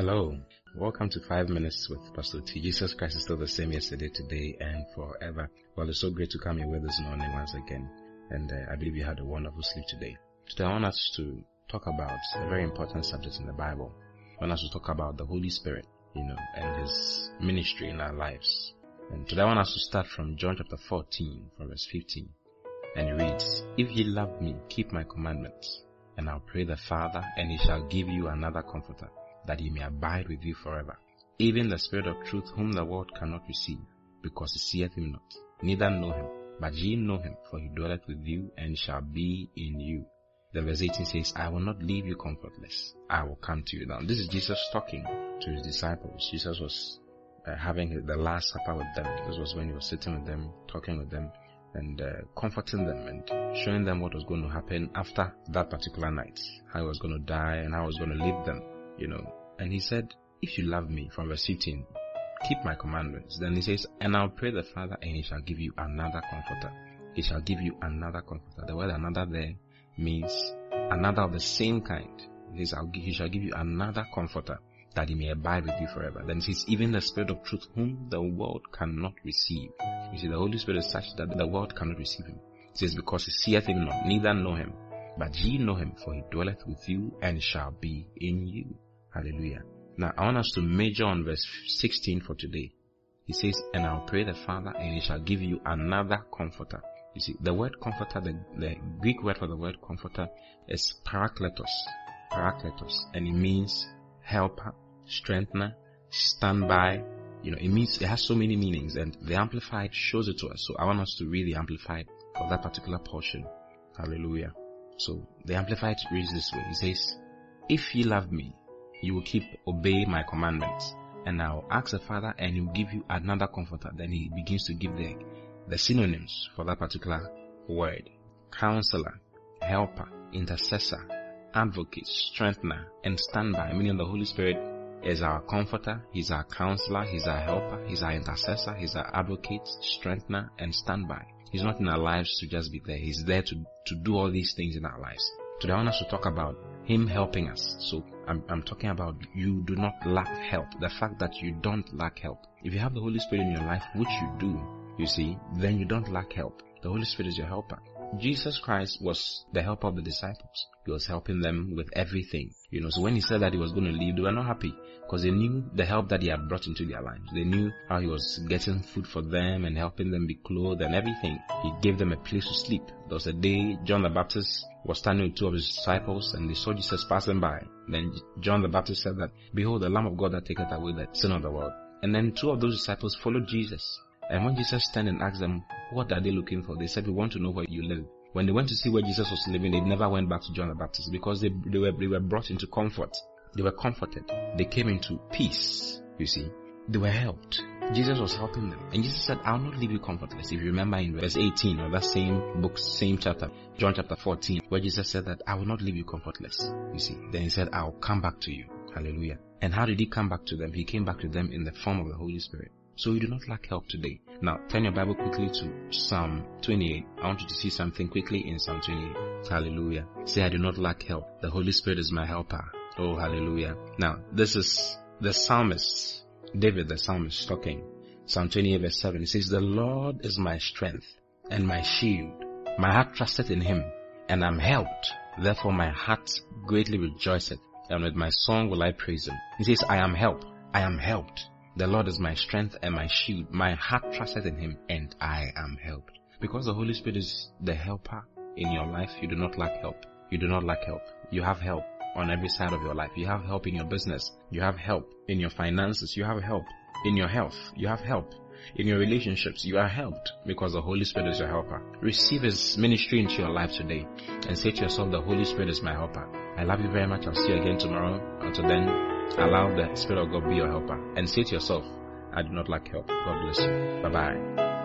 Hello, welcome to Five Minutes with Pastor Oti. Jesus Christ is still the same yesterday, today, and forever. Well, it's so great to come here with this morning once again, and uh, I believe you had a wonderful sleep today. Today, I want us to talk about a very important subject in the Bible. I want us to talk about the Holy Spirit, you know, and His ministry in our lives. And today, I want us to start from John chapter 14, from verse 15, and it reads, "If ye love me, keep my commandments." And I'll pray the Father, and he shall give you another comforter, that he may abide with you forever. Even the Spirit of truth, whom the world cannot receive, because it seeth him not, neither know him. But ye know him, for he dwelleth with you, and shall be in you. The verse 18 says, I will not leave you comfortless. I will come to you. Now, this is Jesus talking to his disciples. Jesus was uh, having the last supper with them. This was when he was sitting with them, talking with them, and uh, comforting them and showing them what was going to happen after that particular night, how he was going to die and how he was going to leave them, you know. And he said, if you love me, from verse 15, keep my commandments. Then he says, and I'll pray the Father and he shall give you another comforter. He shall give you another comforter. The word another there means another of the same kind. He says, he shall give you another comforter that he may abide with you forever. Then he says, even the Spirit of truth whom the world cannot receive. You see, the Holy Spirit is such that the world cannot receive him. He says, because he seeth him not, neither know him. But ye know him, for he dwelleth with you and shall be in you. Hallelujah. Now I want us to major on verse 16 for today. He says, and I'll pray the Father and he shall give you another comforter. You see, the word comforter, the, the Greek word for the word comforter is parakletos. Parakletos. And it means helper, strengthener, standby. You know, it means, it has so many meanings and the Amplified shows it to us. So I want us to read the Amplified for that particular portion. Hallelujah. So the Amplified reads this way. He says, If ye love me, you will keep, obey my commandments. And I will ask the Father and he will give you another comforter. Then he begins to give the, the synonyms for that particular word. Counselor, helper, intercessor, advocate, strengthener, and standby, meaning the Holy Spirit is our comforter, He's our counselor, He's our helper, He's our intercessor, He's our advocate, strengthener, and standby. He's not in our lives to just be there. He's there to, to do all these things in our lives. Today I want us to talk about Him helping us. So I'm, I'm talking about you do not lack help. The fact that you don't lack help. If you have the Holy Spirit in your life, which you do, you see, then you don't lack help. The Holy Spirit is your helper. Jesus Christ was the helper of the disciples. He was helping them with everything. You know, so when he said that he was going to leave, they were not happy because they knew the help that he had brought into their lives. They knew how he was getting food for them and helping them be clothed and everything. He gave them a place to sleep. There was a day John the Baptist was standing with two of his disciples and they saw Jesus passing by. Then John the Baptist said that, behold, the Lamb of God that taketh away the sin of the world. And then two of those disciples followed Jesus. And when Jesus turned and asked them, what are they looking for? They said, we want to know where you live. When they went to see where Jesus was living, they never went back to John the Baptist because they, they, were, they were brought into comfort. They were comforted. They came into peace, you see. They were helped. Jesus was helping them. And Jesus said, I'll not leave you comfortless. If you remember in verse 18 of that same book, same chapter, John chapter 14, where Jesus said that I will not leave you comfortless. You see. Then he said, I'll come back to you. Hallelujah. And how did he come back to them? He came back to them in the form of the Holy Spirit. So you do not lack help today. Now turn your Bible quickly to Psalm 28. I want you to see something quickly in Psalm 28. Hallelujah. Say, I do not lack help. The Holy Spirit is my helper. Oh, hallelujah. Now, this is the psalmist, David the psalmist talking. Psalm 28 verse 7. It says, The Lord is my strength and my shield. My heart trusteth in him and I'm helped. Therefore my heart greatly rejoiceth and with my song will I praise him. He says, I am helped. I am helped. The Lord is my strength and my shield. My heart trusted in Him and I am helped. Because the Holy Spirit is the helper in your life, you do not lack help. You do not lack help. You have help on every side of your life. You have help in your business. You have help in your finances. You have help in your health. You have help in your relationships. You are helped because the Holy Spirit is your helper. Receive His ministry into your life today and say to yourself, the Holy Spirit is my helper. I love you very much. I'll see you again tomorrow. Until then, Allow the Spirit of God be your helper and say to yourself, I do not lack help. God bless you. Bye bye.